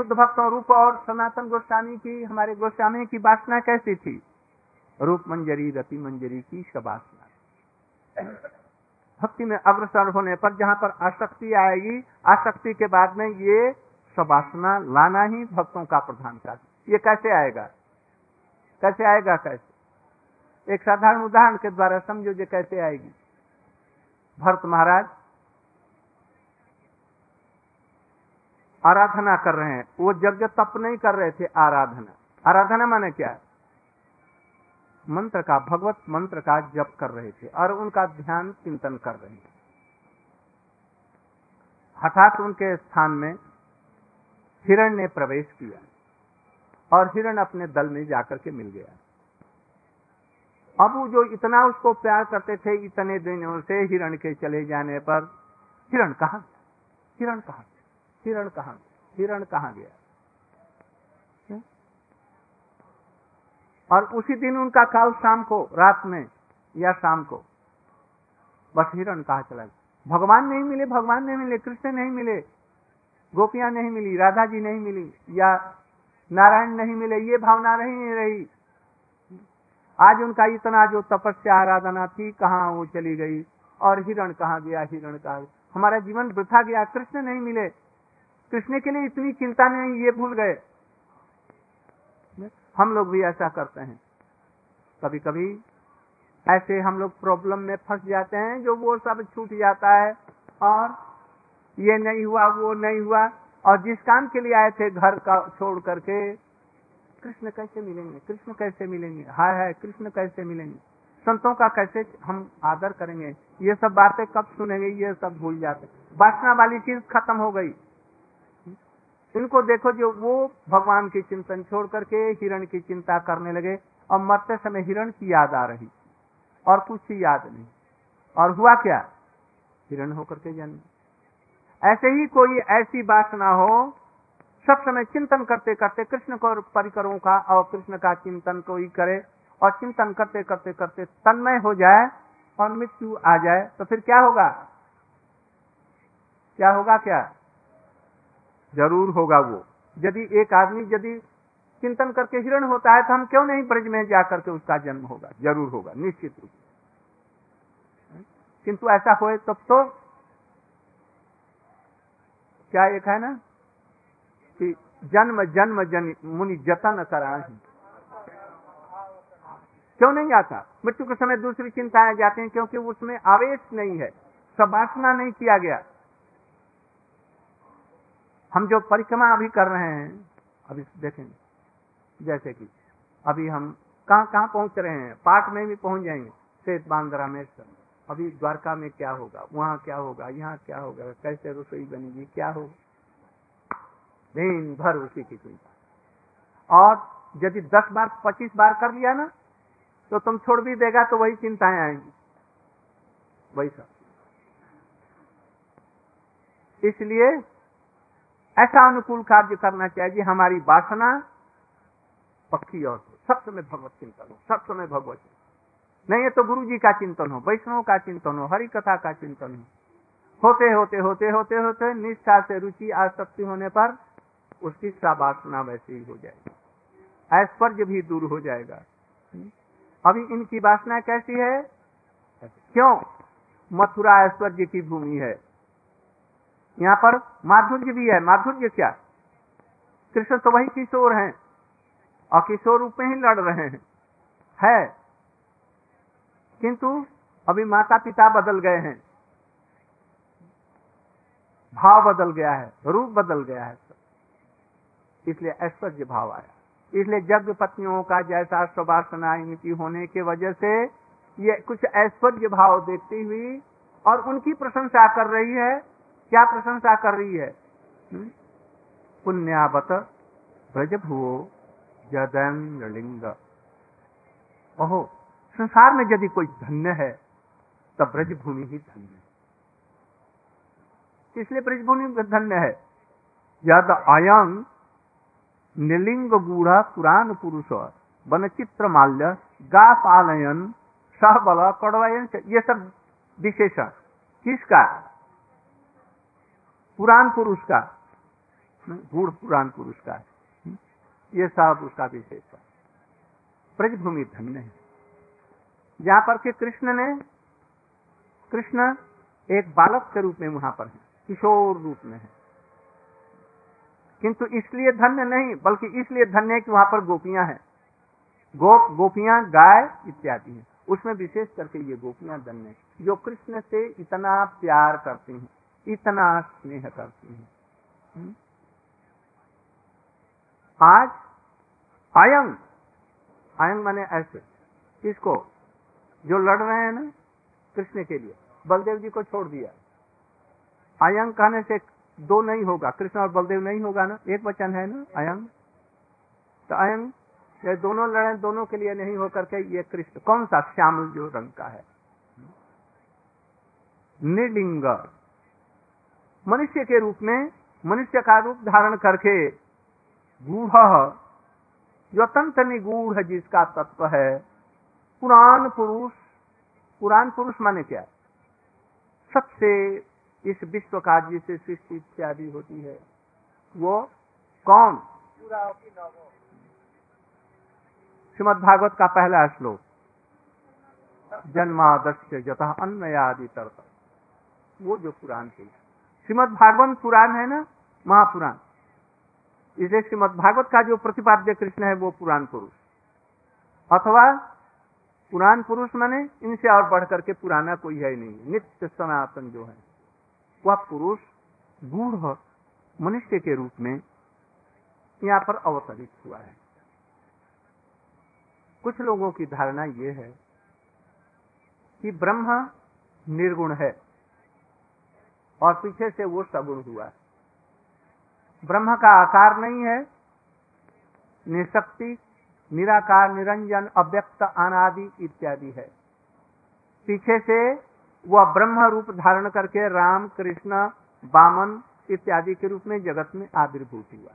शुद्ध भक्तों रूप और सनातन गोस्वामी की, हमारे गोस्वामी की वासना कैसी थी? रूप मंजरी, रति मंजरी की शबासना। भक्ति में अग्रसर होने पर जहाँ पर आसक्ति आएगी, आसक्ति के बाद में ये सवासना लाना ही भक्तों का प्रधान कार्य। ये कैसे आएगा? कैसे आएगा कैसे? एक साधारण उदाहरण के द्वारा समझो जो कैसे आएगी। भरत महाराज आराधना कर रहे हैं। वो यज्ञ तप नहीं कर रहे थे, आराधना। आराधना माने क्या? मंत्र का, भगवत मंत्र का जप कर रहे थे और उनका ध्यान चिंतन कर रहे थे। हठात उनके स्थान में हिरण ने प्रवेश किया और हिरण अपने दल में जाकर के मिल गया। अब वो जो इतना उसको प्यार करते थे, इतने दिनों से हिरण के चले जाने पर, हिरण कहा हिरण कहा हिरण कहा हिरण कहा गया? और उसी दिन उनका काल शाम को, रात में, या शाम को। बस हिरण कहा चला गया? भगवान नहीं मिले, भगवान नहीं मिले, कृष्ण नहीं मिले, गोपियाँ नहीं मिली राधा जी नहीं मिली, या नारायण नहीं मिले, ये भावना नहीं रही। आज उनका इतना जो तपस्या, आराधना थी, कहाँ वो चली गई? और हिरण कहा गया? हिरण कहा हमारा जीवन वृथा गया, कृष्ण नहीं मिले। कृष्ण के लिए इतनी चिंता नहीं ये भूल गए। हम लोग भी ऐसा करते हैं। कभी कभी ऐसे हम लोग प्रॉब्लम में फंस जाते हैं, जो वो सब छूट जाता है, और ये नहीं हुआ, वो नहीं हुआ, और जिस काम के लिए आए थे घर का छोड़ करके, कृष्ण कैसे मिलेंगे? कृष्ण कैसे मिलेंगे? हाय हाय, कृष्ण कैसे मिलेंगे? संतों का कैसे हम आदर करेंगे? ये सब बातें कब सुनेंगे? ये सब भूल जाते वासना वाली चीज़ खत्म हो गई। इनको देखो जो, वो भगवान की चिंतन छोड़ करके हिरण की चिंता करने लगे और मरते समय हिरण की याद आ रही और कुछ ही याद नहीं। और हुआ क्या? हिरण होकर के जन्म। ऐसे ही कोई ऐसी वासना हो, सब समय चिंतन करते करते कृष्ण को परिकरों का और कृष्ण का चिंतन कोई करे और चिंतन करते करते करते तन्मय हो जाए और मृत्यु आ जाए तो फिर क्या होगा? क्या होगा क्या? ज़रूर होगा वो। यदि एक आदमी यदि चिंतन करके हिरण होता है तो हम क्यों नहीं ब्रज में जाकर के उसका जन्म होगा? ज़रूर होगा, निश्चित रूप किंतु ऐसा होए तब तो क्या एक है ना कि जन्म जन्म जन मुनि जतन करा क्यों नहीं आता? मृत्यु के समय दूसरी चिंताएँ जाती हैं क्योंकि उसमें आवेश नहीं है सबासना नहीं किया गया। हम जो परिक्रमा अभी कर रहे हैं, अभी देखें जैसे कि अभी हम कहाँ कहाँ पहुँच रहे हैं पाठ में भी पहुँच जाएँगे श्वेत बांद्रा में अभी द्वारका में क्या होगा, वहाँ क्या होगा, यहाँ क्या होगा, कैसे रसोई बनेगी, क्या होगा? दिन भर उसी की चिंता। और यदि दस बार, पच्चीस बार कर लिया ना तो तुम छोड़ भी देगा तो वही चिंताएँ आएँगी। वही सब। इसलिए ऐसा अनुकूल कार्य करना चाहिए हमारी वासना पक्की और सब समय भगवत चिंतन हो सब समय भगवत चिंतन नहीं है तो गुरु जी का चिंतन हो, वैष्णव का चिंतन हो हरि कथा का चिंतन हो। होते होते होते होते होते निष्ठा से रुचि आसक्ति होने पर उसकी वासना वैसे ही हो जाएगी। ऐश्वर्य भी दूर हो जाएगा। अभी इनकी वासना कैसी है? क्यों? मथुरा ऐश्वर्य की भूमि है। यहाँ पर माधुर्य भी है। माधुर्य क्या? कृष्ण तो वही किशोर हैं और किशोर रूप में ही लड़ रहे हैं। है। किंतु अभी माता पिता बदल गए हैं। भाव बदल गया है। रूप बदल गया है। इसलिए ऐश्वर्य भाव आया। इसलिए जग पत्नियों का जैसा इनकी होने की वजह से ये कुछ ऐश्वर्य भाव देखती हुई और उनकी प्रशंसा कर रही है। क्या प्रशंसा कर रही है? हम्म? पुण्यावत ब्रज भुवो जदलिंग ओहो, संसार में यदि कोई धन्य है तो ब्रजभूमि ही धन्य है। इसलिए ब्रजभूमि धन्य है। यद अयं निलिंग गूढ़ पुराण पुरुष, वन चित्र माल्य, गा पालयन सह बल कड़वायन, ये सब विशेषण। किसका? पुराण पुरुष का। गूढ़ पुराण पुरुष का। है ये सब उसका विशेष है। ब्रजभूमि धन्य है जहाँ पर के कृष्ण ने, कृष्ण एक बालक के रूप में वहाँ पर है। किशोर रूप में है। किंतु इसलिए धन्य नहीं, बल्कि इसलिए धन्य है कि वहाँ पर गोपियाँ हैं। गोप गोपियाँ, गाय इत्यादि हैं। उसमें विशेष करके ये गोपियाँ धन्य जो कृष्ण से इतना प्यार करती हैं। इतना स्नेह करती हैं। हम्म? आज आयंग आयंग माने ऐसे इसको जो लड़ रहे हैं ना, कृष्ण के लिए, बलदेव जी को छोड़ दिया। आयंग कहने से दो नहीं होगा, कृष्ण और बलदेव नहीं होगा ना? एक वचन है ना, अयंग? तो अयंग, ये दोनों लड़े, दोनों के लिए नहीं होकर के ये कृष्ण, कौन सा श्यामल जो रंग का है? निर्लिंग मनुष्य के रूप में मनुष्य का रूप धारण करके गूढ़ जो अत्यंत निगूढ़ जिसका तत्व है, पुराण पुरुष पुराण पुरुष माने क्या? सबसे इस विश्व का जिसे सृष्टि इत्यादि होती है, वो कौन? श्रीमद भागवत का पहला श्लोक, जन्मादस्य जतः अन्नयादि तर्क वो जो पुराण के श्रीमद भागवत पुराण है ना? महापुराण। इसे श्रीमद भागवत का जो प्रतिपाद्य कृष्ण है, वो पुराण पुरुष। अथवा पुराण पुरुष माने इनसे और बढ़ करके पुराना कोई है नहीं। नित्य सनातन जो है, वह पुरुष गूढ़ मनुष्य के रूप में यहाँ पर अवतरित हुआ है। कुछ लोगों की धारणा ये है कि ब्रह्म निर्गुण है। और पीछे से वो सगुण हुआ। ब्रह्म का आकार नहीं है। निशक्ति, निराकार, निरंजन, अव्यक्त, अनादि इत्यादि है। पीछे से वह ब्रह्म रूप धारण करके राम, कृष्ण बामन इत्यादि के रूप में जगत में आविर्भूत हुआ।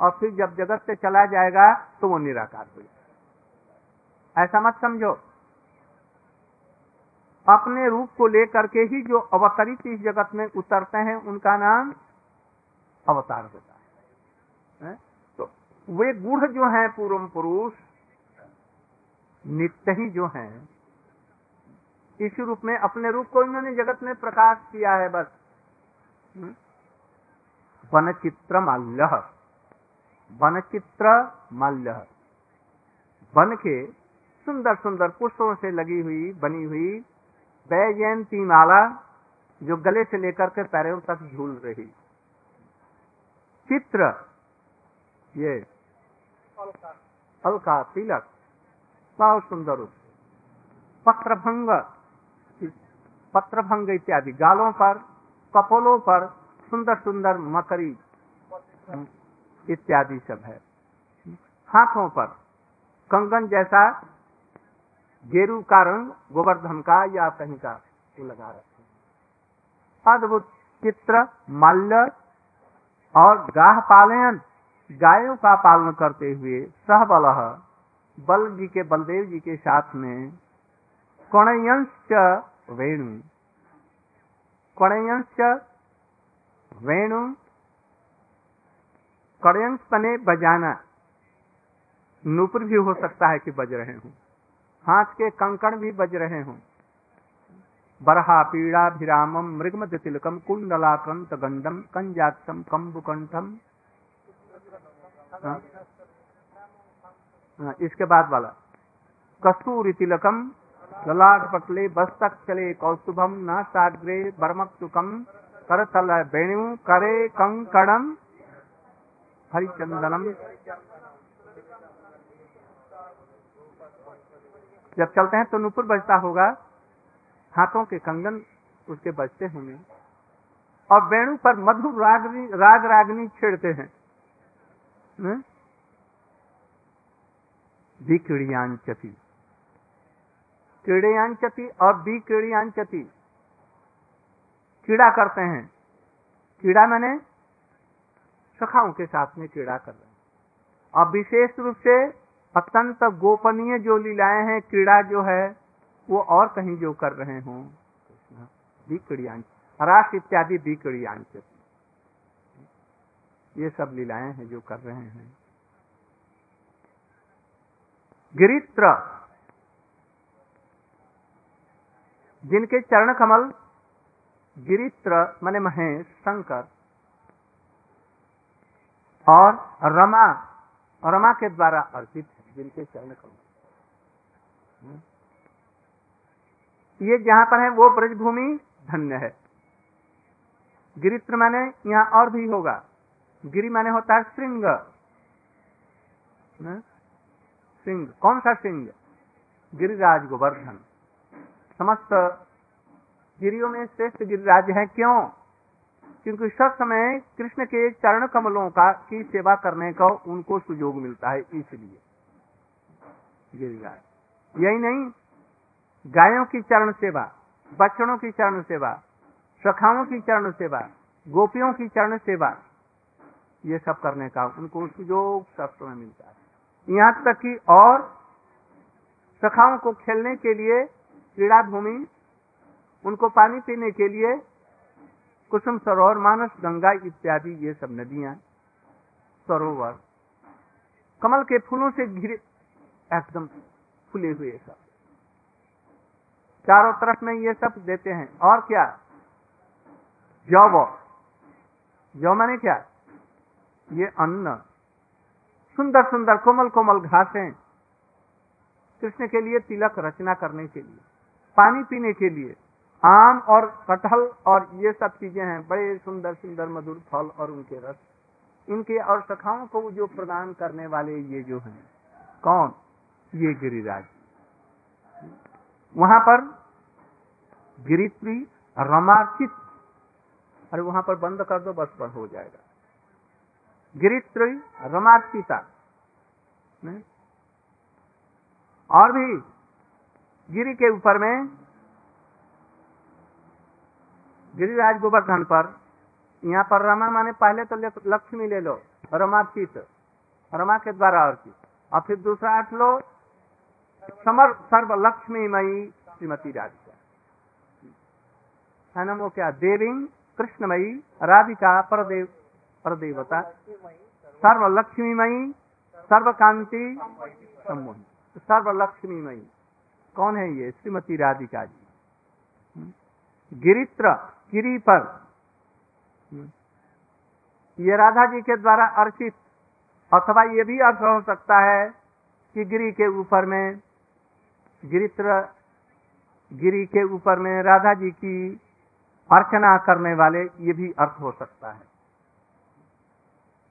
और फिर जब जगत से चला जाएगा तो वो निराकार हो जाएगा। ऐसा मत समझो। अपने रूप को लेकर के ही जो अवतरित इस जगत में उतरते हैं, उनका नाम अवतार होता है? तो वे गुढ़ जो हैं पूर्व पुरुष, नित्य ही जो हैं, इस रूप में अपने रूप को इन्होंने जगत में प्रकाश किया है बस? वन चित्र माल्य वन चित्र माल्य वन के सुंदर सुंदर पुष्पों से लगी हुई, बनी हुई वैजयंती माला जो गले से लेकर के पैरों तक झूल रही। चित्र, ये। हल्का तिलक, बहुत सुंदर पत्रभंग पत्रभंग इत्यादि। गालों पर, कपोलों पर सुंदर सुंदर मकरी, इत्यादि सब है। हाथों पर, कंगन जैसा गेरू का रंग गोवर्धन का या कहीं का वो लगा रखे अद्भुत चित्र माल्य और गाह पालयन, गायों का पालन करते हुए सहबल बल जी के, बलदेव जी के साथ में कणयंश वेणु। कणयंश वेणु कड़यंश पने बजाना। नूपुर भी हो सकता है कि बज रहे हों। हाथ के कंकण भी बज रहे हों। बरहा पीड़ा भिरामम मृगमद तिलकम कुंडलाक्रंत गंधम कंजातम कंबुकंठम हाँ? हाँ, इसके बाद वाला। कस्तूरी तिलकम ललाट पटले बस्तक चले कौस्तुभम न साग्रे बर्मक्तुकम करतल वेणु करे कंकणम हरिचंदनम जब चलते हैं तो नुपुर बजता होगा। हाथों के कंगन उसके बजते होंगे। और वेणु पर मधुर रागनी, राग रागनी छेड़ते हैं। विक्रियांचती क्रीड़यांचती और बी क्रीड़यांचती कीड़ा करते हैं। कीड़ा मैंने सखाओं के साथ में कीड़ा कर रहे हैं। और विशेष रूप से अत्यंत गोपनीय जो लीलाएँ हैं, क्रीड़ा जो है, वो और कहीं जो कर रहे हों। रास इत्यादि ये सब लीलाएँ हैं जो कर रहे हैं। गिरित्र, जिनके चरण कमल, गिरित्र मने महेश, शंकर, और रमा रमा के द्वारा अर्पित जिनके चरण कमल। ये जहाँ पर है, वो ब्रजभूमि धन्य है। गिरित्र माने यहाँ और भी होगा। गिरी माने होता है श्रृंग। सिंह कौन सा सिंह गिरिराज गोवर्धन। समस्त गिरियों में श्रेष्ठ गिरिराज है। क्यों? क्योंकि सब समय कृष्ण के चरण कमलों का, की सेवा करने का उनको सुयोग मिलता है, इसलिए। गिरिराज यही नहीं, गायों की चरण सेवा बच्चों की चरण सेवा, सखाओं की चरण सेवा, गोपियों की चरण सेवा, ये सब करने का उनको सुयोग सब समय मिलता है। यहाँ तक कि और सखाओं को खेलने के लिए क्रीड़ा भूमि उनको पानी पीने के लिए, कुसुम सरोवर, मानस गंगा इत्यादि, ये सब नदियाँ, सरोवर, कमल के फूलों से घिरे एकदम फुले हुए सब। चारों तरफ़ में ये सब देते हैं। और क्या? जौ जौ माने क्या? ये अन्न। सुंदर सुंदर कोमल कोमल घासें। कृष्ण के लिए तिलक रचना करने के लिए, पानी पीने के लिए, आम और कटहल और ये सब चीज़ें हैं, बड़े सुंदर सुंदर मधुर फल और उनके रस। इनके और सखाओं को जो प्रदान करने वाले ये जो हैं, कौन? ये गिरिराज। वहाँ पर गिरित्री रमार्चित। अरे वहाँ पर बंद कर दो, बस पर हो जाएगा। गिरित्री रमार्चिता। और भी गिरी के ऊपर में गिरिराज गोवर्धन पर, यहाँ पर रमा माने पहले तो लक्ष्मी ले लो रमाचित रमा के द्वारा अर्चित। और फिर दूसरा अर्थ लो समर सर्व लक्ष्मी मई श्रीमती राधिका। है ना वो क्या? देवी, कृष्णमयी, राधिका, परदेव, परदेवता। सर्व लक्ष्मीमयी सर्व कांति सम्मोही सर्व लक्ष्मीमयी कौन है ये? श्रीमती राधिका जी। गिरित्र गिरी पर ये राधा जी के द्वारा अर्चित, अथवा ये भी अर्थ हो सकता है कि गिरी के ऊपर में गिरित्र गिरी के ऊपर में राधा जी की अर्चना करने वाले, ये भी अर्थ हो सकता है।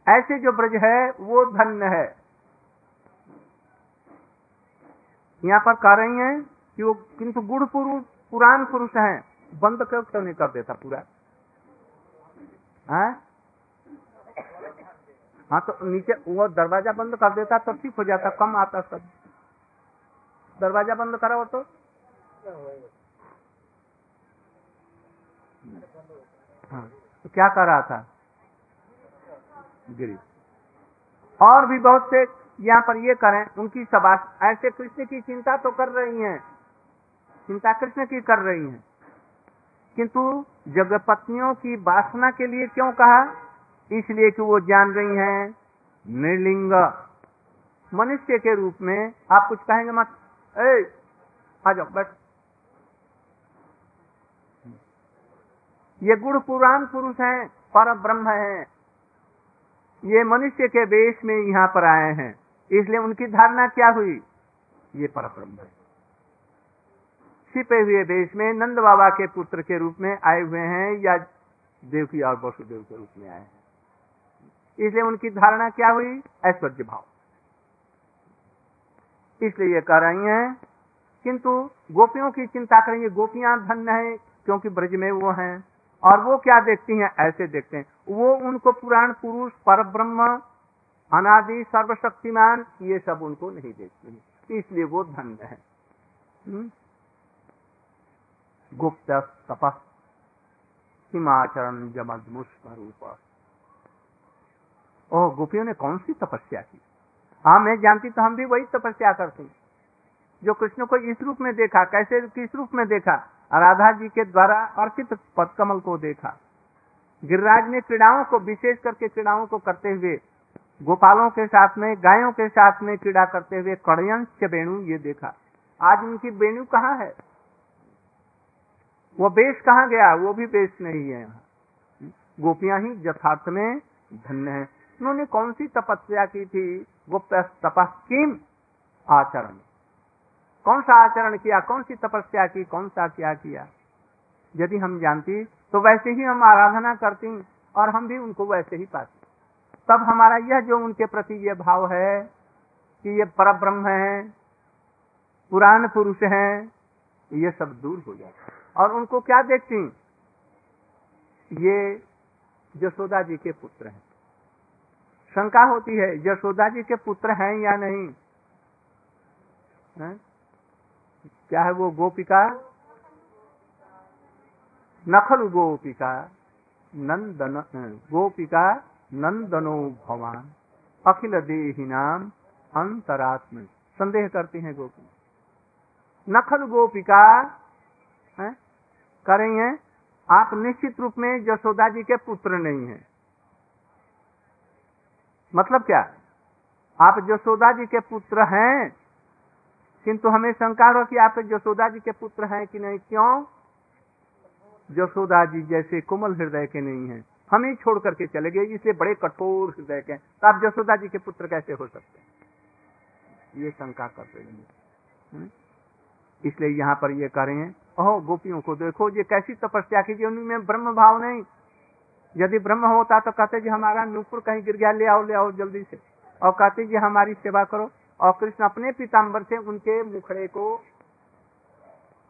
ऐसे जो ब्रज है, वो धन्य है। यहाँ पर कह रही हैं कि वो किंतु गुड़ पुरुष पुराण पुरुष हैं, बंद क्यों क्यों नहीं कर देता पूरा? है? हाँ तो नीचे वो दरवाज़ा बंद कर देता तो ठीक हो जाता, कम आता सब। दरवाज़ा बंद करा हो तो। हाँ तो क्या कर रहा था? गिरी और भी बहुत से यहाँ पर ये करें उनकी सभा ऐसे कृष्ण की चिंता तो कर रही हैं। चिंता कृष्ण की कर रही हैं। किंतु जगपत्नियों की वासना के लिए क्यों कहा? इसलिए कि वो जान रही हैं। निर्लिंग। मनुष्य के रूप में आप कुछ कहेंगे मत। ए आ जाओ, बैठ। ये गुड़ पुराण पुरुष हैं पर ब्रह्म हैं। ये मनुष्य के वेश में यहाँ पर आए हैं। इसलिए उनकी धारणा क्या हुई? ये पर ब्रह्म है। छिपे हुए देश में नंद बाबा के पुत्र के रूप में आए हुए हैं या देवकी और वसुदेव के रूप में आए हैं। इसलिए उनकी धारणा क्या हुई? ऐश्वर्य भाव। इसलिए कह रही हैं, किंतु गोपियों की चिंता करेंगे गोपियाँ धन्य है, क्योंकि ब्रज में वो हैं। और वो क्या देखती हैं? ऐसे देखते हैं। वो उनको पुराण पुरुष पर ब्रह्म अनादि, सर्वशक्तिमान, ये सब उनको नहीं देखती इसलिए वो धन्य है। गुप्त तप, हिमाचरण रूप ओ, गोपियों ने कौन सी तपस्या की? हाँ मैं जानती तो हम भी वही तपस्या करते जो कृष्ण को इस रूप में देखा, कैसे, किस रूप में देखा? राधा जी के द्वारा अर्चित पदकमल को देखा। गिरिराज ने क्रीड़ाओं को, विशेष करके क्रीड़ाओं को करते हुए, गोपालों के साथ में, गायों के साथ में क्रीड़ा करते हुए कड़यंश वेणु ये देखा। आज उनकी वेणु कहाँ है? वो बेश कहाँ गया? वो भी बेश नहीं है। गोपियाँ ही यथार्थ में धन्य है। उन्होंने कौन सी तपस्या की थी? गुप्त तपस्कीम आचरण। कौन सा आचरण किया, कौन सी तपस्या की, कौन सा क्या किया? यदि हम जानती तो वैसे ही हम आराधना करती और हम भी उनको वैसे ही पाते। तब हमारा यह जो उनके प्रति ये भाव है कि ये पर ब्रह्म है, पुराण पुरुष हैं, ये सब दूर हो जाता और उनको क्या देखती? ये यशोदा जी के पुत्र हैं। शंका होती है, यशोदा जी के पुत्र हैं या नहीं? है? क्या है वो गोपिका? नखल गोपिका नंदन, गोपिका नंदनो भवान, अखिल देही नाम अंतरात्म। संदेह करती हैं गोपी। नखल गोपिका, है? करेंगे? आप निश्चित रूप में यशोदा जी के पुत्र नहीं हैं। मतलब क्या? आप जसोदा जी के पुत्र हैं, किंतु हमें शंका हो कि आप जसोदा जी के पुत्र हैं कि नहीं? क्यों? जसोदा जी जैसे कोमल हृदय के नहीं हैं। हमें छोड़ करके चले गए, इसलिए बड़े कठोर हृदय के तो आप जसोदा जी के पुत्र कैसे हो सकते हैं? ये शंका कर रही है। हम्म? इसलिए यहाँ पर ये कह रहे हैं, ओहो, गोपियों को देखो, ये कैसी तपस्या की उनमें ब्रह्म भाव नहीं। यदि ब्रह्म होता तो कहते जी हमारा नूपुर कहीं गिर गया, ले आओ ले आओ जल्दी से। और कहते जी हमारी सेवा करो। और कृष्ण अपने पीताम्बर से उनके मुखड़े को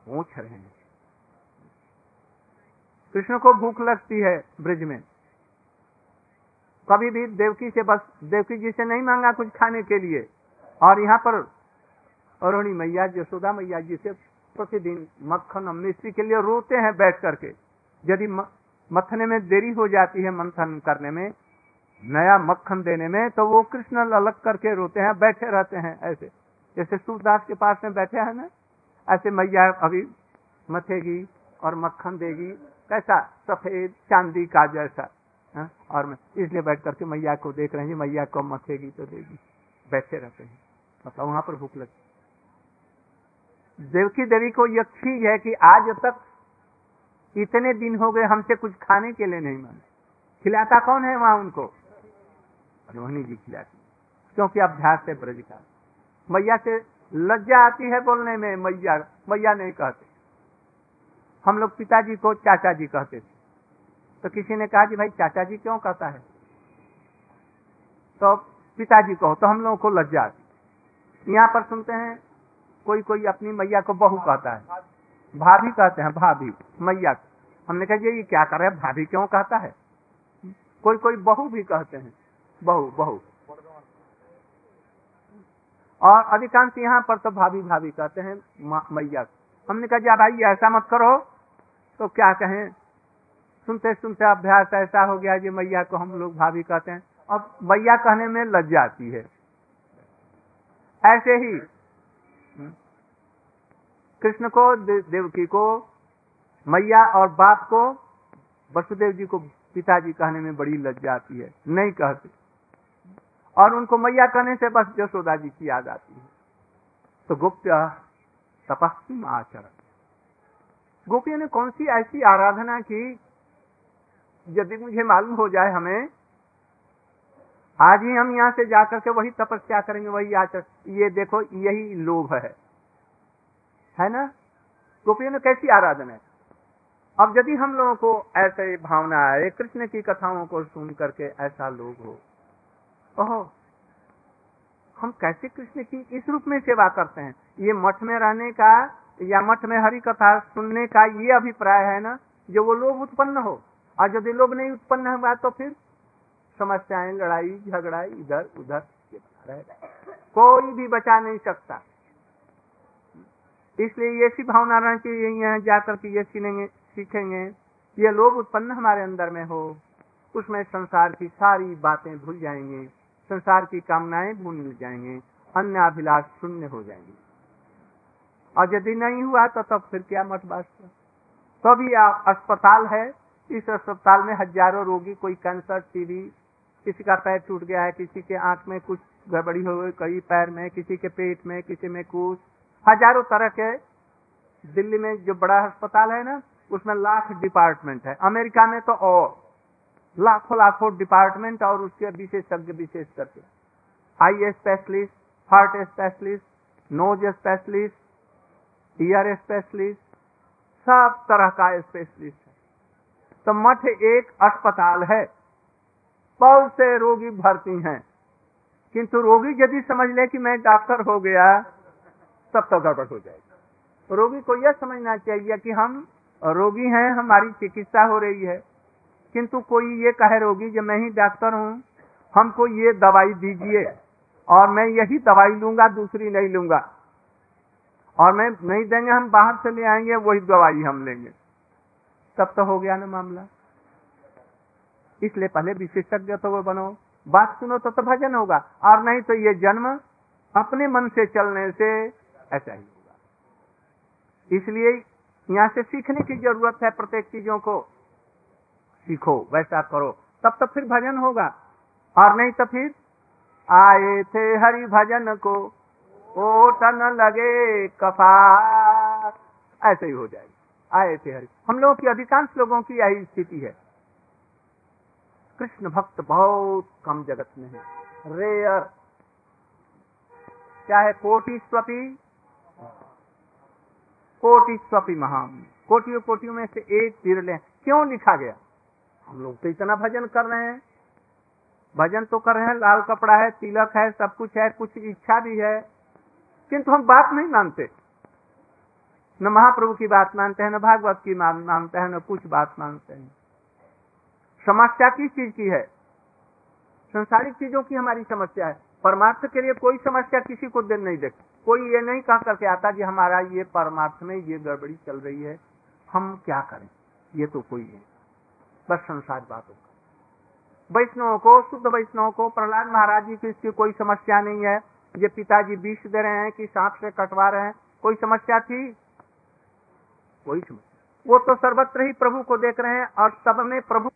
पूछ रहे हैं। कृष्ण को भूख लगती है ब्रिज में। कभी भी देवकी से बस, देवकी जी से नहीं मांगा कुछ खाने के लिए। और यहाँ पर अरुणी मैया, यशोदा मैया जी से प्रतिदिन मक्खन और मिश्री के लिए रोते हैं बैठ करके। यदि मथने में देरी हो जाती है मंथन करने में, नया मक्खन देने में तो वो कृष्ण अलग करके रोते हैं, बैठे रहते हैं ऐसे। जैसे सूरदास के पास में बैठे हैं ना, ऐसे मैया अभी मथेगी और मक्खन देगी, कैसा सफ़ेद चांदी का जैसा, है? और इसलिए बैठ करके मैया को देख रहे हैं मैया को मथेगी तो देगी। बैठे रहते हैं। मतलब वहाँ पर भूख लगती देवकी देवी को यह चीज़ है कि आज तक इतने दिन हो गए हमसे कुछ खाने के लिए नहीं माने खिलाता कौन है वहाँ उनको? रोहिणी जी खिलाती क्योंकि अभ्यास है ब्रज का मैया से लज्जा आती है बोलने में, मैया मैया नहीं कहते। हम लोग पिताजी को चाचा जी कहते थे। तो किसी ने कहा कि भाई चाचा जी क्यों कहता है? तो पिताजी कहो तो हम लोगों को लज्जा आती यहाँ पर सुनते हैं, कोई कोई अपनी मैया को बहू कहता है। भाभी कहते हैं, भाभी, मैया। हमने कहा, ये क्या कर रहे हैं? भाभी क्यों कहता है? कोई कोई बहू भी कहते हैं। बहू बहू। और अधिकांश यहाँ पर तो भाभी भाभी कहते हैं मैया। हमने कहा, जा भाई, ऐसा मत करो। तो क्या कहें? सुनते सुनते अभ्यास ऐसा हो गया कि मैया को हम लोग भाभी कहते हैं। और मैया कहने में लज्जा आती है। ऐसे ही कृष्ण को देवकी को, मैया और बाप को, वसुदेव जी को पिताजी कहने में बड़ी लज्जा आती है। नहीं कहते। और उनको मैया कहने से बस यशोदा जी की याद आती है। तो गुप्त तपस्म आचरण। गोपियों ने कौन सी ऐसी आराधना की, यदि मुझे मालूम हो जाए हमें? आज ही हम यहाँ से जाकर के वही तपस्या करेंगे, वही आचरण। ये देखो, यही लोभ है। है ना? गोपियों ने कैसी आराधना है? अब यदि हम लोगों को ऐसे भावना आए, कृष्ण की कथाओं को सुन करके ऐसा लोग हो, ओहो, हम कैसे कृष्ण की इस रूप में सेवा करते हैं? ये मठ में रहने का या मठ में हरी कथा सुनने का ये अभिप्राय है ना? जो वो लोग उत्पन्न हो। और यदि लोग नहीं उत्पन्न हुआ तो फिर समस्याएँ, लड़ाई झगड़ा इधर उधर कोई भी बचा नहीं सकता। इसलिए ऐसी भावना रहनी चाहिए यहाँ जाकर के ये सीखेंगे सीखेंगे ये लोग उत्पन्न हमारे अंदर में हो, उसमें संसार की सारी बातें भूल जाएँगे, संसार की कामनाएँ भूल जाएँगे अन्य अभिलाष शून्य हो जाएँगे। और यदि नहीं हुआ तो तब फिर क्या मत बात तो भी अस्पताल है, इस अस्पताल में हज़ारों रोगी, कोई कैंसर टीबी किसी का पैर टूट गया है, किसी के आँख में कुछ गड़बड़ी हो गई, कई पैर में, किसी के पेट में, किसी में कुछ हज़ारों तरह के दिल्ली में जो बड़ा अस्पताल है ना, उसमें लाख डिपार्टमेंट है। अमेरिका में तो और। लाखों लाखों डिपार्टमेंट और उसके विशेषज्ञ विशेष करके। Eye specialist, heart specialist, nose specialist, ear specialist, सब तरह का स्पेशलिस्ट है। तो मठ एक अस्पताल है। बहुत से रोगी भर्ती हैं। किंतु रोगी यदि समझ ले कि मैं डॉक्टर हो गया तब तो गड़बड़ हो जाएगी। रोगी को यह समझना चाहिए कि हम रोगी हैं हमारी चिकित्सा हो रही है। किंतु कोई ये कहे रोगी जब मैं ही डॉक्टर हूँ हमको ये दवाई दीजिए और मैं यही दवाई लूँगा दूसरी नहीं लूँगा। और मैं नहीं देंगे हम बाहर से ले आएँगे वही दवाई हम लेंगे। तब तो हो गया ना मामला। इसलिए पहले विशेषज्ञ तो वो बनो। बात सुनो तो, तो भजन होगा। और नहीं तो ये जन्म अपने मन से चलने से ऐसा ही होगा। इसलिए यहाँ से सीखने की ज़रूरत है प्रत्येक चीज़ों को। सीखो, वैसा करो। तब तो फिर भजन होगा। और नहीं तो फिर आए थे हरि भजन को, ओ लगे कफार ऐसे ही हो जाएगी। आए थे हरि। हम लोगों की अधिकांश लोगों की यही स्थिति है। कृष्ण भक्त बहुत कम जगत में है। रेयर चाहे कोटि स्वपी कोटि स्वपी महाम। कोटियों कोटियों में से एक विरले क्यों लिखा गया? हम लोग तो इतना भजन कर रहे हैं। भजन तो कर रहे हैं, लाल कपड़ा है, तिलक है, सब कुछ है, कुछ इच्छा भी है। किंतु हम बात नहीं मानते। न महाप्रभु की बात मानते हैं, न भागवत की मानते हैं, न कुछ बात मानते हैं। समस्या किस चीज़ की है? संसारिक चीज़ों की हमारी समस्या है। परमार्थ के लिए कोई समस्या किसी को दिन नहीं देख कोई ये नहीं कह करके आता जी हमारा ये परमार्थ में ये गड़बड़ी चल रही है, हम क्या करें? ये तो कोई है। बस संसार बातों का। वैष्णव को, शुद्ध वैष्णव को, प्रहलाद महाराज जी की इसकी कोई समस्या नहीं है। ये पिताजी विष दे रहे हैं कि सांप से कटवा रहे हैं। कोई समस्या थी? कोई समस्या वो तो सर्वत्र ही प्रभु को देख रहे हैं और सब में प्रभु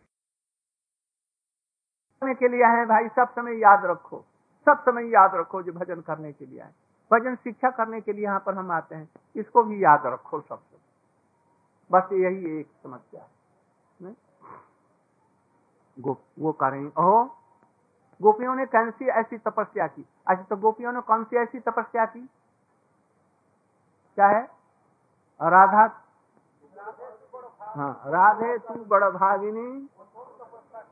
के लिए आए भाई, सब समय याद रखो। सब समय याद रखो जो भजन करने के लिए आए भजन शिक्षा करने के लिए यहाँ पर हम आते हैं। इसको भी याद रखो सब समय बस यही एक समस्या है। गो, वो करें। ओहो! गोपियों ने कौन सी ऐसी तपस्या की? अच्छा तो गोपियों ने कौन सी ऐसी तपस्या की? क्या है? राधा हाँ राधे तू बड़ भागिनी।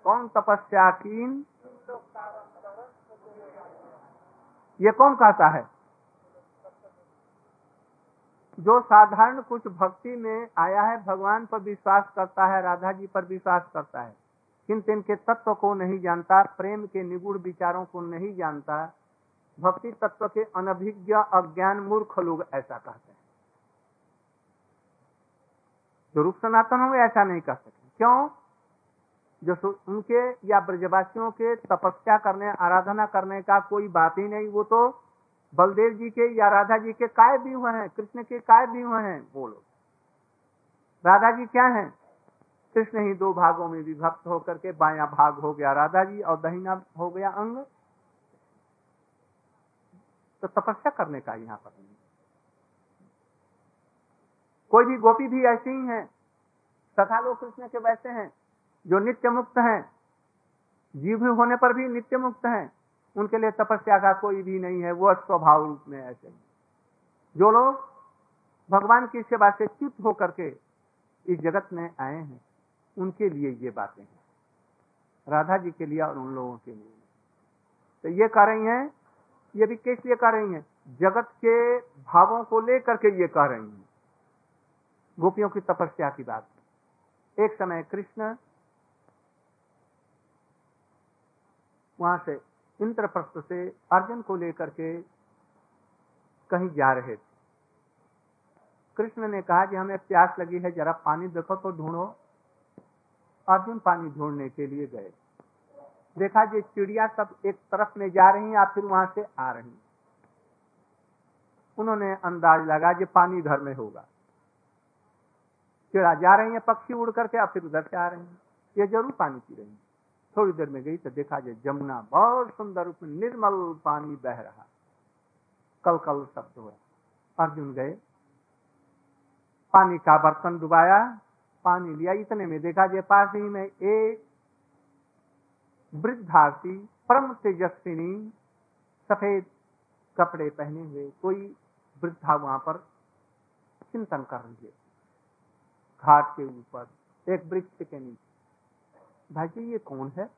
कौन तपस्या की ये कौन कहता है? जो साधारण कुछ भक्ति में आया है, भगवान पर विश्वास करता है, राधा जी पर विश्वास करता है। किंतु इनके तत्व को नहीं जानता, प्रेम के निगुण विचारों को नहीं जानता। भक्ति तत्व के अनभिज्ञ, अज्ञान मूर्ख लोग ऐसा कहते हैं। जो रूप सनातन में ऐसा नहीं कर सकते। क्यों? जो उनके या ब्रजवासियों के तपस्या करने, आराधना करने का कोई बात ही नहीं, वो तो बलदेव जी के या राधा जी के काय भी हुए हैं, कृष्ण के काय भी हुए हैं बोलो राधा जी क्या हैं? कृष्ण ही दो भागों में विभक्त होकर के बाया भाग हो गया। राधा जी और दहीना हो गया अंग। तो तपस्या करने का यहाँ पर नहीं। कोई भी गोपी भी ऐसे ही हैं सखा लोग कृष्ण के वैसे हैं, जो नित्य मुक्त हैं, जीव होने पर भी नित्य मुक्त हैं उनके लिए तपस्या का कोई भी नहीं है, वो स्वभाव रूप में ऐसे जो लोग भगवान की सेवा से च्युत होकर के इस जगत में आए हैं, उनके लिए ये बातें हैं। राधा जी के लिए और उन लोगों के लिए। तो ये कह रही हैं, ये भी किस लिए कह रही हैं? जगत के भावों को लेकर के ये कह रही हैं। गोपियों की तपस्या की बात। एक समय कृष्ण वहाँ से इंद्रप्रस्थ से अर्जुन को लेकर के कहीं जा रहे थे। कृष्ण ने कहा कि हमें प्यास लगी है, जरा पानी देखो तो ढूंढो। अर्जुन पानी ढूँढने के लिए गए। देखा जी चिड़िया सब एक तरफ़ में जा रही या फिर वहाँ से आ रही उन्होंने अंदाज लगा जो पानी घर में होगा। चिड़ा जा रही है, पक्षी उड़ करके अब फिर उधर से आ रही है। ये ज़रूर पानी पी रही है। थोड़ी देर में गई तो देखा जाए जमुना बहुत सुंदर उसमें निर्मल पानी बह रहा। कल कल शब्द हुआ। अर्जुन गए। पानी का बर्तन डुबाया, पानी लिया। इतने में देखा जाए पास ही में एक वृद्धार्थी, परम तेजस्विनी, सफ़ेद कपड़े पहने हुए, कोई वृद्धा वहाँ पर चिंतन कर रही है। घाट के ऊपर, एक वृक्ष के नीचे। भाई जी, ये कौन है?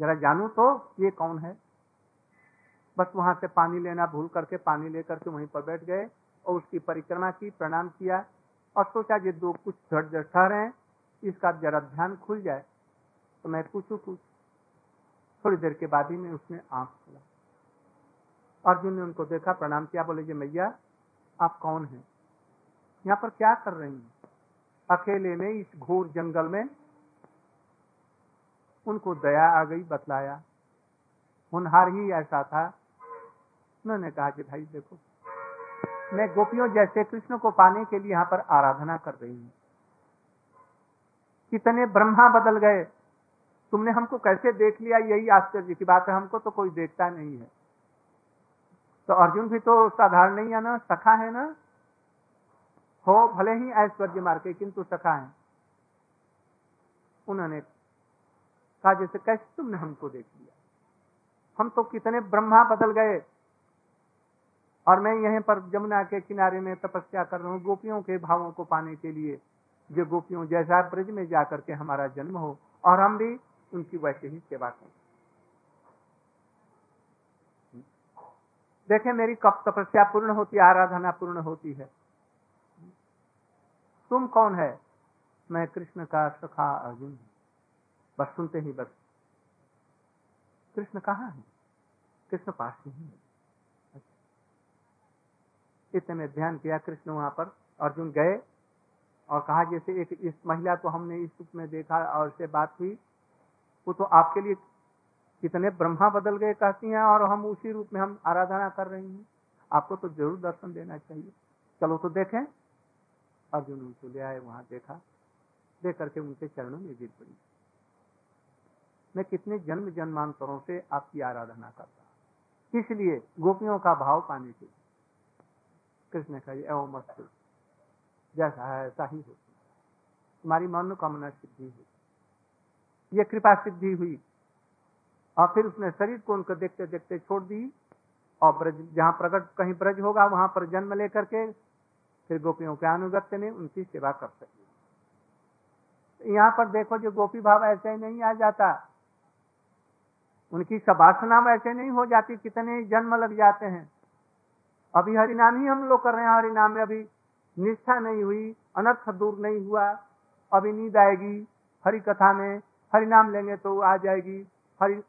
जरा जानू तो ये कौन है? बस वहाँ से पानी लेना भूल करके पानी लेकर के वहीं पर बैठ गए और उसकी परिक्रमा की, प्रणाम किया और सोचा ये दो कुछ झट झट ठहरे इसका जरा ध्यान खुल जाए। तो मैं पूछू कुछ थोड़ी देर के बाद ही में उसने आँख खोला। अर्जुन ने उनको देखा, प्रणाम किया, बोले जी मैया, आप कौन हैं? यहाँ पर क्या कर रही हैं? अकेले में इस घोर जंगल में उनको दया आ गई, बतलाया। हुनहार ही ऐसा था। उन्होंने कहा कि भाई देखो, मैं गोपियों जैसे कृष्ण को पाने के लिए यहाँ पर आराधना कर रही हूँ। कितने ब्रह्मा बदल गए। तुमने हमको कैसे देख लिया? यही आश्चर्य की बात है, हमको तो कोई देखता नहीं है। तो अर्जुन भी तो साधारण नहीं है ना, सखा है ना? हो, भले ही ऐश्वर्य मार के, किंतु सखा है। उन्होंने कहा जैसे कैसे तुमने हमको देख लिया? हम तो कितने ब्रह्मा बदल गए। और मैं यहीं पर जमुना के किनारे में तपस्या कर रहा हूँ गोपियों के भावों को पाने के लिए, जो गोपियों जैसा ब्रज में जाकर के हमारा जन्म हो, और हम भी उनकी वैसे ही सेवा करें। देखें, मेरी कब तपस्या पूर्ण होती, आराधना पूर्ण होती है। तुम कौन है? मैं कृष्ण का सखा अर्जुन बस सुनते ही बस। कृष्ण कहाँ है? कृष्ण पास ही है। इतने में ध्यान किया कृष्ण वहाँ पर। अर्जुन गए और कहा, जैसे एक इस महिला को हमने इस रूप में देखा और से बात हुई वो तो आपके लिए कितने ब्रह्मा बदल गए कहती हैं और हम उसी रूप में हम आराधना कर रही हैं। आपको तो ज़रूर दर्शन देना चाहिए। चलो तो देखें। अर्जुन उनको ले आए, वहाँ देखा। देख करके उनके चरणों में गिर पड़ी। मैं कितने जन्म जन्मांतरों से आपकी आराधना करता इसलिए गोपियों का भाव पाने के लिए। कृष्ण का एवं मस्त जैसा है, ऐसा ही हो। तुम्हारी मनोकामना सिद्धि हुई। ये कृपा सिद्धि हुई। और फिर उसने शरीर को उनको देखते देखते छोड़ दी। और ब्रज, जहाँ प्रकट कहीं ब्रज होगा, वहाँ पर जन्म लेकर के फिर गोपियों के अनुगत्य में उनकी सेवा कर सके। यहाँ पर देखो, जो गोपी भाव ऐसे ही नहीं आ जाता। उनकी सबासना वैसे नहीं हो जाती कितने जन्म लग जाते हैं। अभी हरिनाम ही हम लोग कर रहे हैं हरिनाम में अभी निष्ठा नहीं हुई, अनर्थ दूर नहीं हुआ, अभी नींद आएगी, हरि कथा में हरिनाम लेंगे तो आ जाएगी, हरि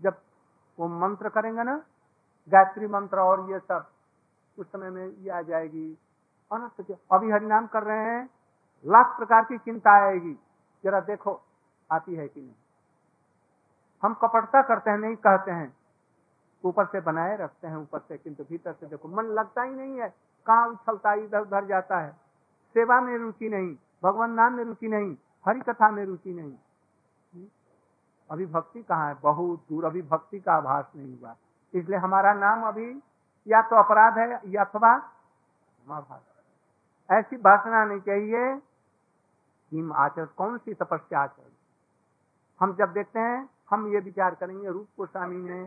जब वो मंत्र करेंगे ना, गायत्री मंत्र और ये सब, उस समय में ये आ जाएगी, अनर्थ अभी हरिनाम कर रहे हैं, लाख प्रकार की चिंता आएगी, जरा देखो, आती है कि नहीं? हम कपटता करते हैं, नहीं कहते हैं। ऊपर से बनाए रखते हैं, ऊपर से, किंतु भीतर से देखो, मन लगता ही नहीं है। कहाँ उछलता इधर उधर जाता है। सेवा में रुचि नहीं, भगवान नाम में रुचि नहीं हरि कथा में रुचि नहीं। अभी भक्ति कहाँ है? बहुत दूर अभी भक्ति का आभास नहीं हुआ। इसलिए हमारा नाम अभी या तो अपराध है, या अथवा ऐसी भाषणा नहीं चाहिए, हिम आचर, कौन सी तपस्या आचर हम जब देखते हैं हम ये विचार करेंगे, रूप गोस्वामी ने,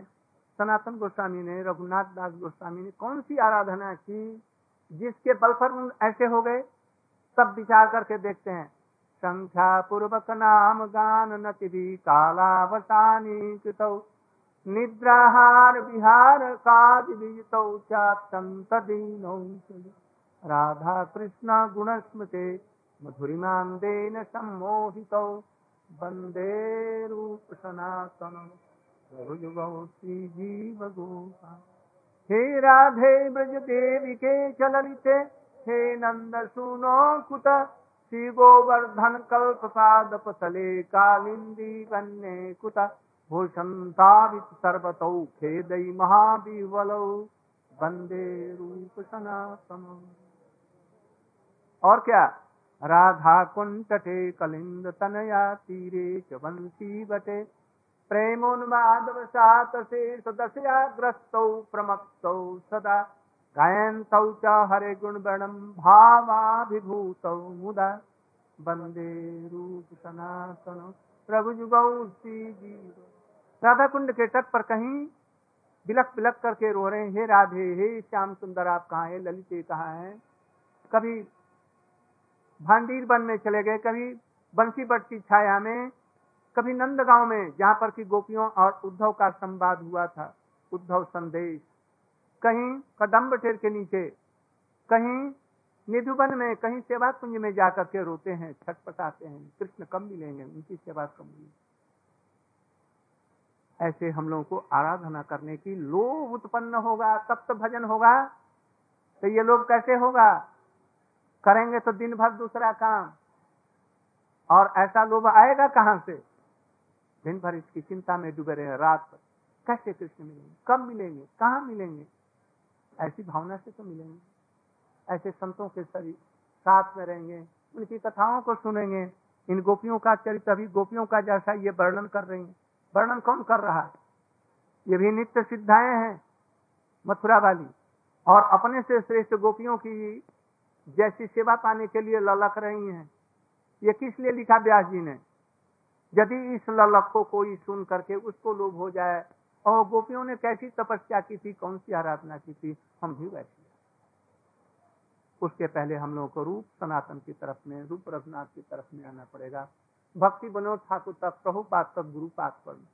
सनातन गोस्वामी ने, रघुनाथ दास गोस्वामी ने कौन सी आराधना की जिसके बल पर ऐसे हो गए? सब विचार करके देखते हैं। संख्या पूर्वक नाम गान नति कालावसानी कृत, निद्राहार विहार संत राधा कृष्ण गुण स्मृते मधुरिमांदेन सम्मोहित। वंदे रूप सनातन जीव गोपा हे राधे ब्रज देवी के चलिते हे नंद सुनो कुत। श्री गोवर्धन कल्प साध पतले कालिंदी कन्ये कुत। भूषंतावित सर्वतौ महाबीवलौ। वंदे रूप सनातन और क्या? राधा कुंटटे कलिंद तनया तीरे च वंशी बटे प्रेमोन्मादवशात से सदस्याग्रस्तौ प्रमत्तौ सदा। गायन्तौ च हरे गुणवर्णं भावाभिभूतौ मुदा। वंदे रूप सनातन प्रभु जुगौ जीव राधा कुंड के तट पर कहीं बिलक बिलक करके रो रहे हे राधे, हे श्याम सुंदर, आप कहाँ है? ललित कहाँ हैं? कभी भांडीर वन में चले गए। कभी बंसी बट की छाया में, कभी नंदगांव में, जहाँ पर की गोपियों और उद्धव का संवाद हुआ था। उद्धव संदेश, कहीं कदम्ब टेर के नीचे, कहीं निधुबन में, कहीं सेवा कुंज में जाकर के रोते हैं छटपटाते हैं, कृष्ण कम मिलेंगे, उनकी सेवा कम मिलेगी ऐसे हम लोगों को आराधना करने की लोभ उत्पन्न होगा तब तो भजन होगा। तो ये लोग कैसे होगा? करेंगे तो दिन भर दूसरा काम। और ऐसा लोभ आएगा कहाँ से? दिन भर इसकी चिंता में डूबे रहे रात पर कैसे कृष्ण मिलेंगे? कब मिलेंगे? कहाँ मिलेंगे? ऐसी भावना से तो मिलेंगे। ऐसे संतों के सभी साथ में रहेंगे, उनकी कथाओं को सुनेंगे। इन गोपियों का चरित्र अभी गोपियों का जैसा ये वर्णन कर रही है। वर्णन कौन कर रहा है? ये भी नित्य सिद्धाएँ हैं, मथुरा वाली। और अपने से श्रेष्ठ गोपियों की जैसी सेवा पाने के लिए ललक रही हैं। ये किस लिए लिखा व्यास जी ने? यदि इस ललक को कोई सुन करके उसको लोभ हो जाए, और गोपियों ने कैसी तपस्या की थी, कौन सी आराधना की थी, हम भी वैसी उसके पहले हम लोगों को रूप सनातन की तरफ़ में, रूप रघुनाथ की तरफ़ में आना पड़ेगा। भक्ति विनोद ठाकुर तक, प्रभु पाक तक, गुरु पाक पर।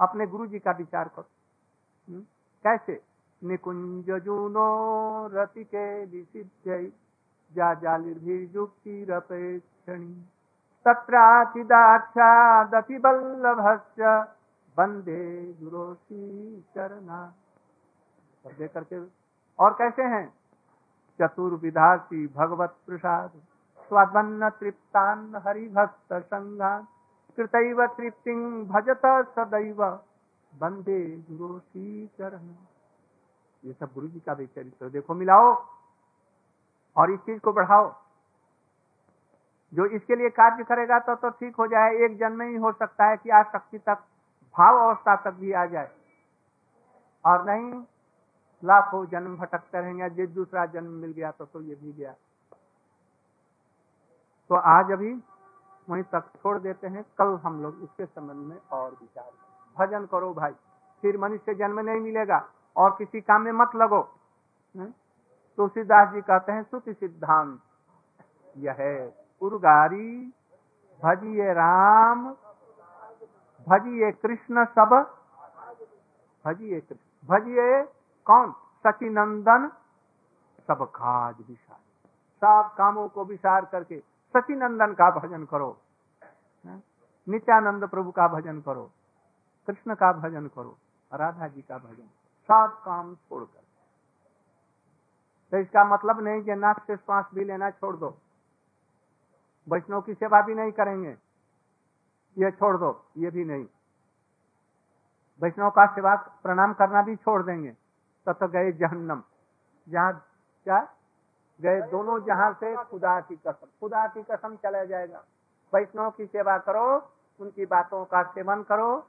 अपने गुरु जी का विचार करो। हम्म? कैसे? निकुंज जूनो रति के जा जालिर्भिजुक्ति रपेक्षणी तत्राचिदाख्यादपि वल्लभस्य वंदे गुरोसी चरना दे करके और कैसे हैं? चतुर्विधासी भगवत प्रसाद स्वादन्न तृप्तान हरिभक्त संघान कृतैव तृप्ति भजत सदैव वंदे गुरोसी चरण ये सब गुरु जी का भी चरित्र। देखो मिलाओ। और इस चीज़ को बढ़ाओ। जो इसके लिए कार्य करेगा तो तो ठीक हो जाए। एक जन्म ही हो सकता है कि आज शक्ति तक भाव अवस्था तक भी आ जाए। और नहीं लाखों जन्म भटकते रहेंगे। जिस दूसरा जन्म मिल गया तो, तो ये भी गया। तो आज अभी वहीं तक छोड़ देते हैं। कल हम लोग इसके संबंध में और विचार भजन करो भाई। फिर मनुष्य जन्म नहीं मिलेगा। और किसी काम में मत लगो। तुलसीदास जी कहते हैं, सुति सिद्धांत, यह उर्गारी, भजिए राम, भजिए कृष्ण सब, भजिए कृष्ण, भजिए कौन? सचिनंदन, सब काज विचार सब कामों को विचार करके सचिनंदन का भजन करो नित्यानंद प्रभु का भजन करो, कृष्ण का भजन करो, राधा जी का भजन, सब काम छोड़कर। तो इसका मतलब नहीं कि नाक से श्वास भी लेना छोड़ दो। वैष्णव की सेवा भी नहीं करेंगे। ये छोड़ दो, ये भी नहीं। वैष्णव का सेवा प्रणाम करना भी छोड़ देंगे। तब तो गए जहन्नम। जहाँ क्या? गए दोनों जहाँ से खुदा की कसम। खुदा की कसम चला जाएगा। वैष्णव की सेवा करो, उनकी बातों का सेवन करो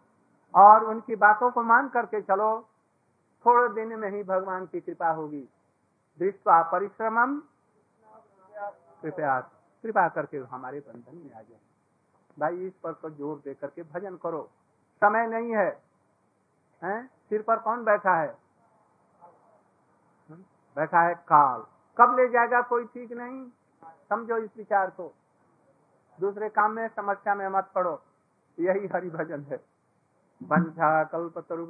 और उनकी बातों को मान करके चलो। थोड़े दिन में ही भगवान की कृपा होगी। दृष्टवा परिश्रमम। कृपया, कृपा करके हमारे बंधन में आ जाए भाई, इस पर तो ज़ोर दे करके भजन करो। समय नहीं है। हैं? सिर पर कौन बैठा है? बैठा है काल। कब ले जाएगा कोई ठीक नहीं? समझो इस विचार को। दूसरे काम में, समस्या में मत पड़ो। यही हरि भजन है। बंझा कल्प तरु